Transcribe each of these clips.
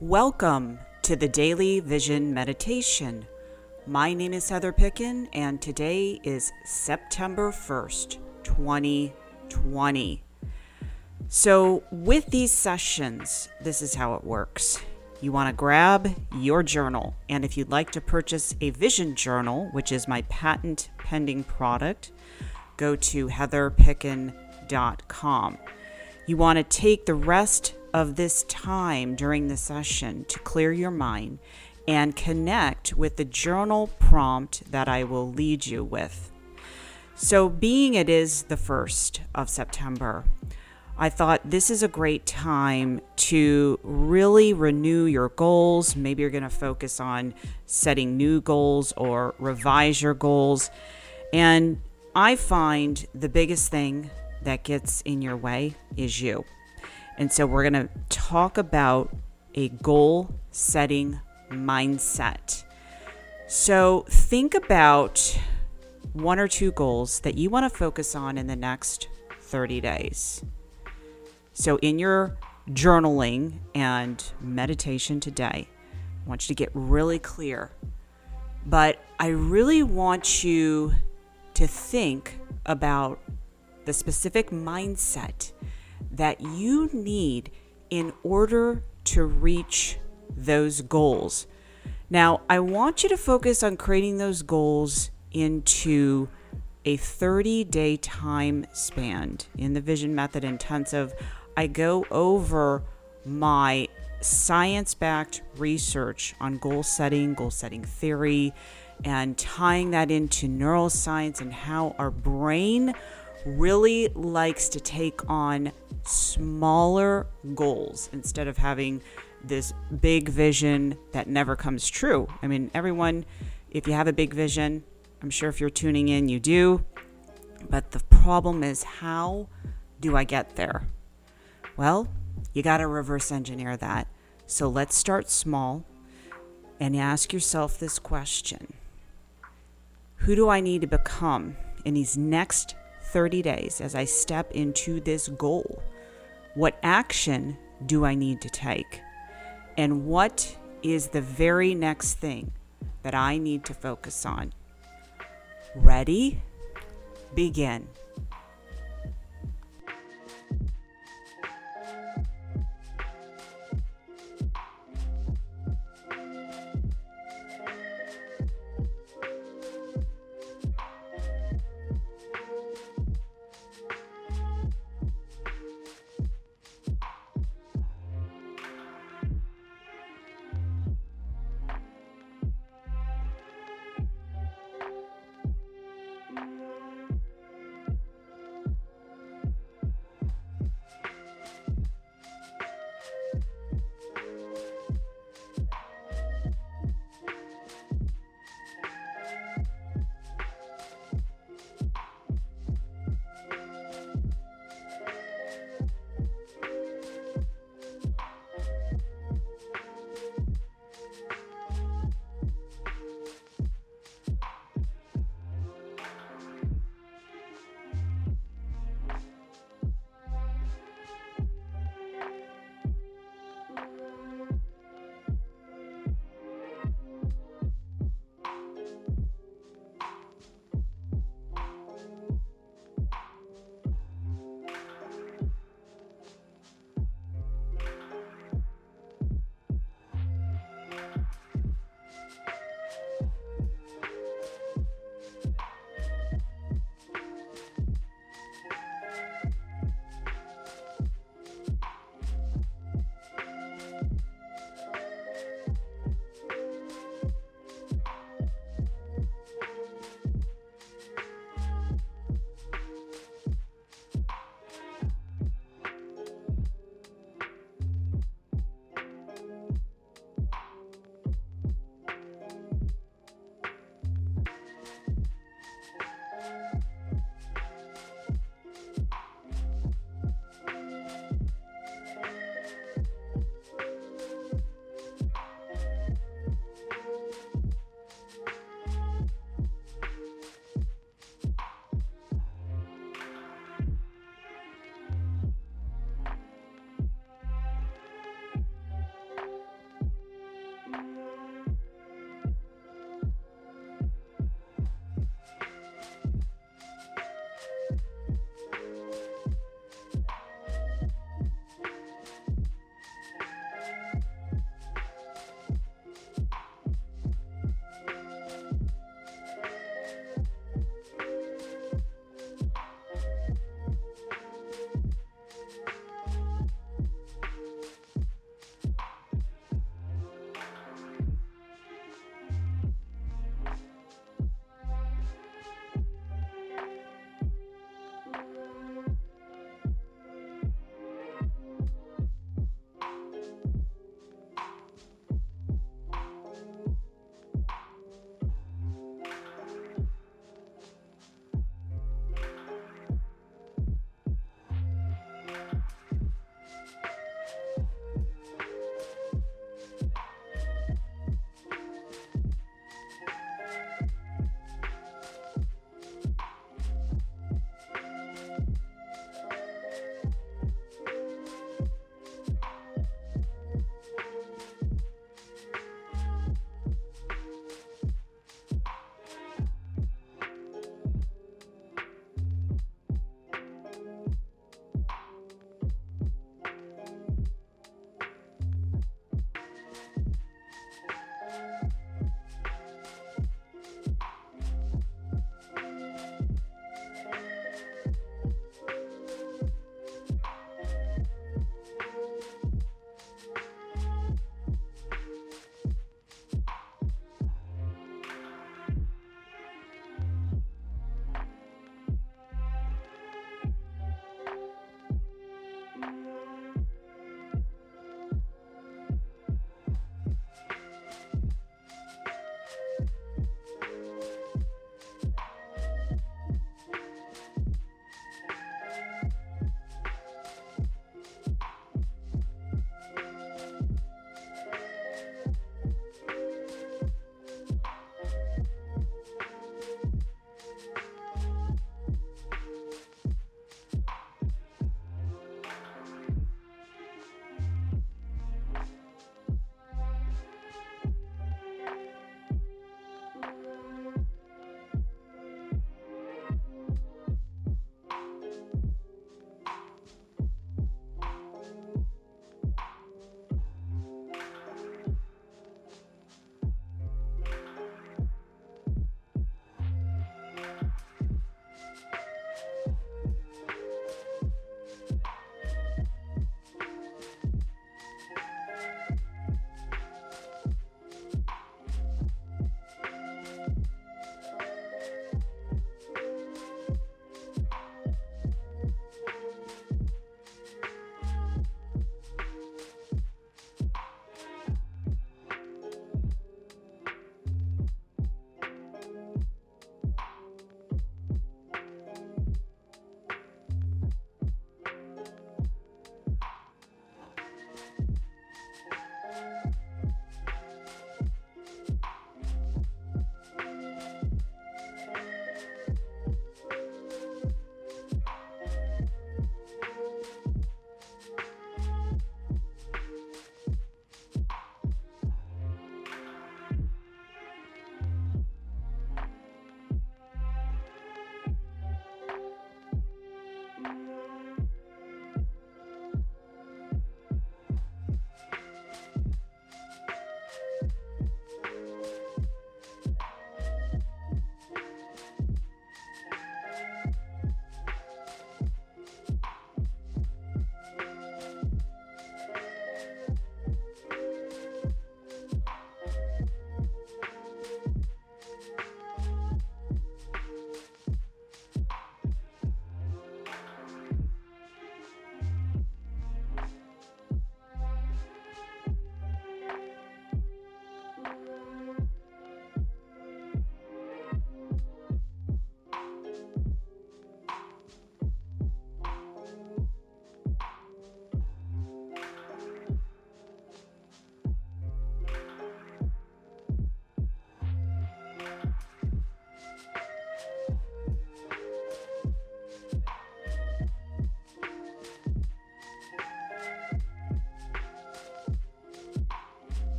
Welcome to the Daily Vision Meditation. My name is Heather Picken, and today is September 1st, 2020. So, with these sessions, this is how it works. You want to grab your journal, and if you'd like to purchase a vision journal, which is my patent pending product, go to heatherpicken.com. You want to take the rest of this time during the session to clear your mind and connect with the journal prompt that I will lead you with. So, being it is the 1st of September, I thought this is a great time to really renew your goals. Maybe you're going to focus on setting new goals or revise your goals. And I find the biggest thing that gets in your way is you. And so we're going to talk about a goal setting mindset. So think about one or two goals that you want to focus on in the next 30 days. So, in your journaling and meditation today, I want you to get really clear. But I really want you to think about the specific mindset that you need in order to reach those goals. Now, I want you to focus on creating those goals into a 30 day time span in the Vision Method Intensive. I go over my science backed research on goal setting, goal setting theory, and tying that into neuroscience and how our brain really likes to take on smaller goals instead of having this big vision that never comes true. I mean, everyone, if you have a big vision, I'm sure if you're tuning in, you do. But the problem is, how do I get there? Well, you got to reverse engineer that. So let's start small and ask yourself this question Who do I need to become in these next 30 days as I step into this goal? What action do I need to take? And what is the very next thing that I need to focus on? Ready? Begin.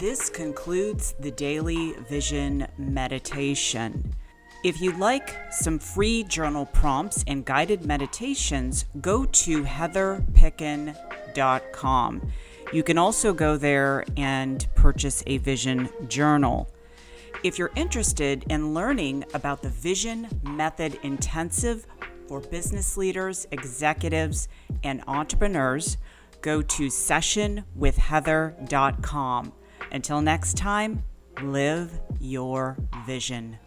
This concludes the daily vision meditation. If you'd like some free journal prompts and guided meditations, go to heatherpicken.com. You can also go there and purchase a vision journal. If you're interested in learning about the Vision Method Intensive for business leaders, executives, and entrepreneurs, go to sessionwithheather.com. Until next time, live your vision.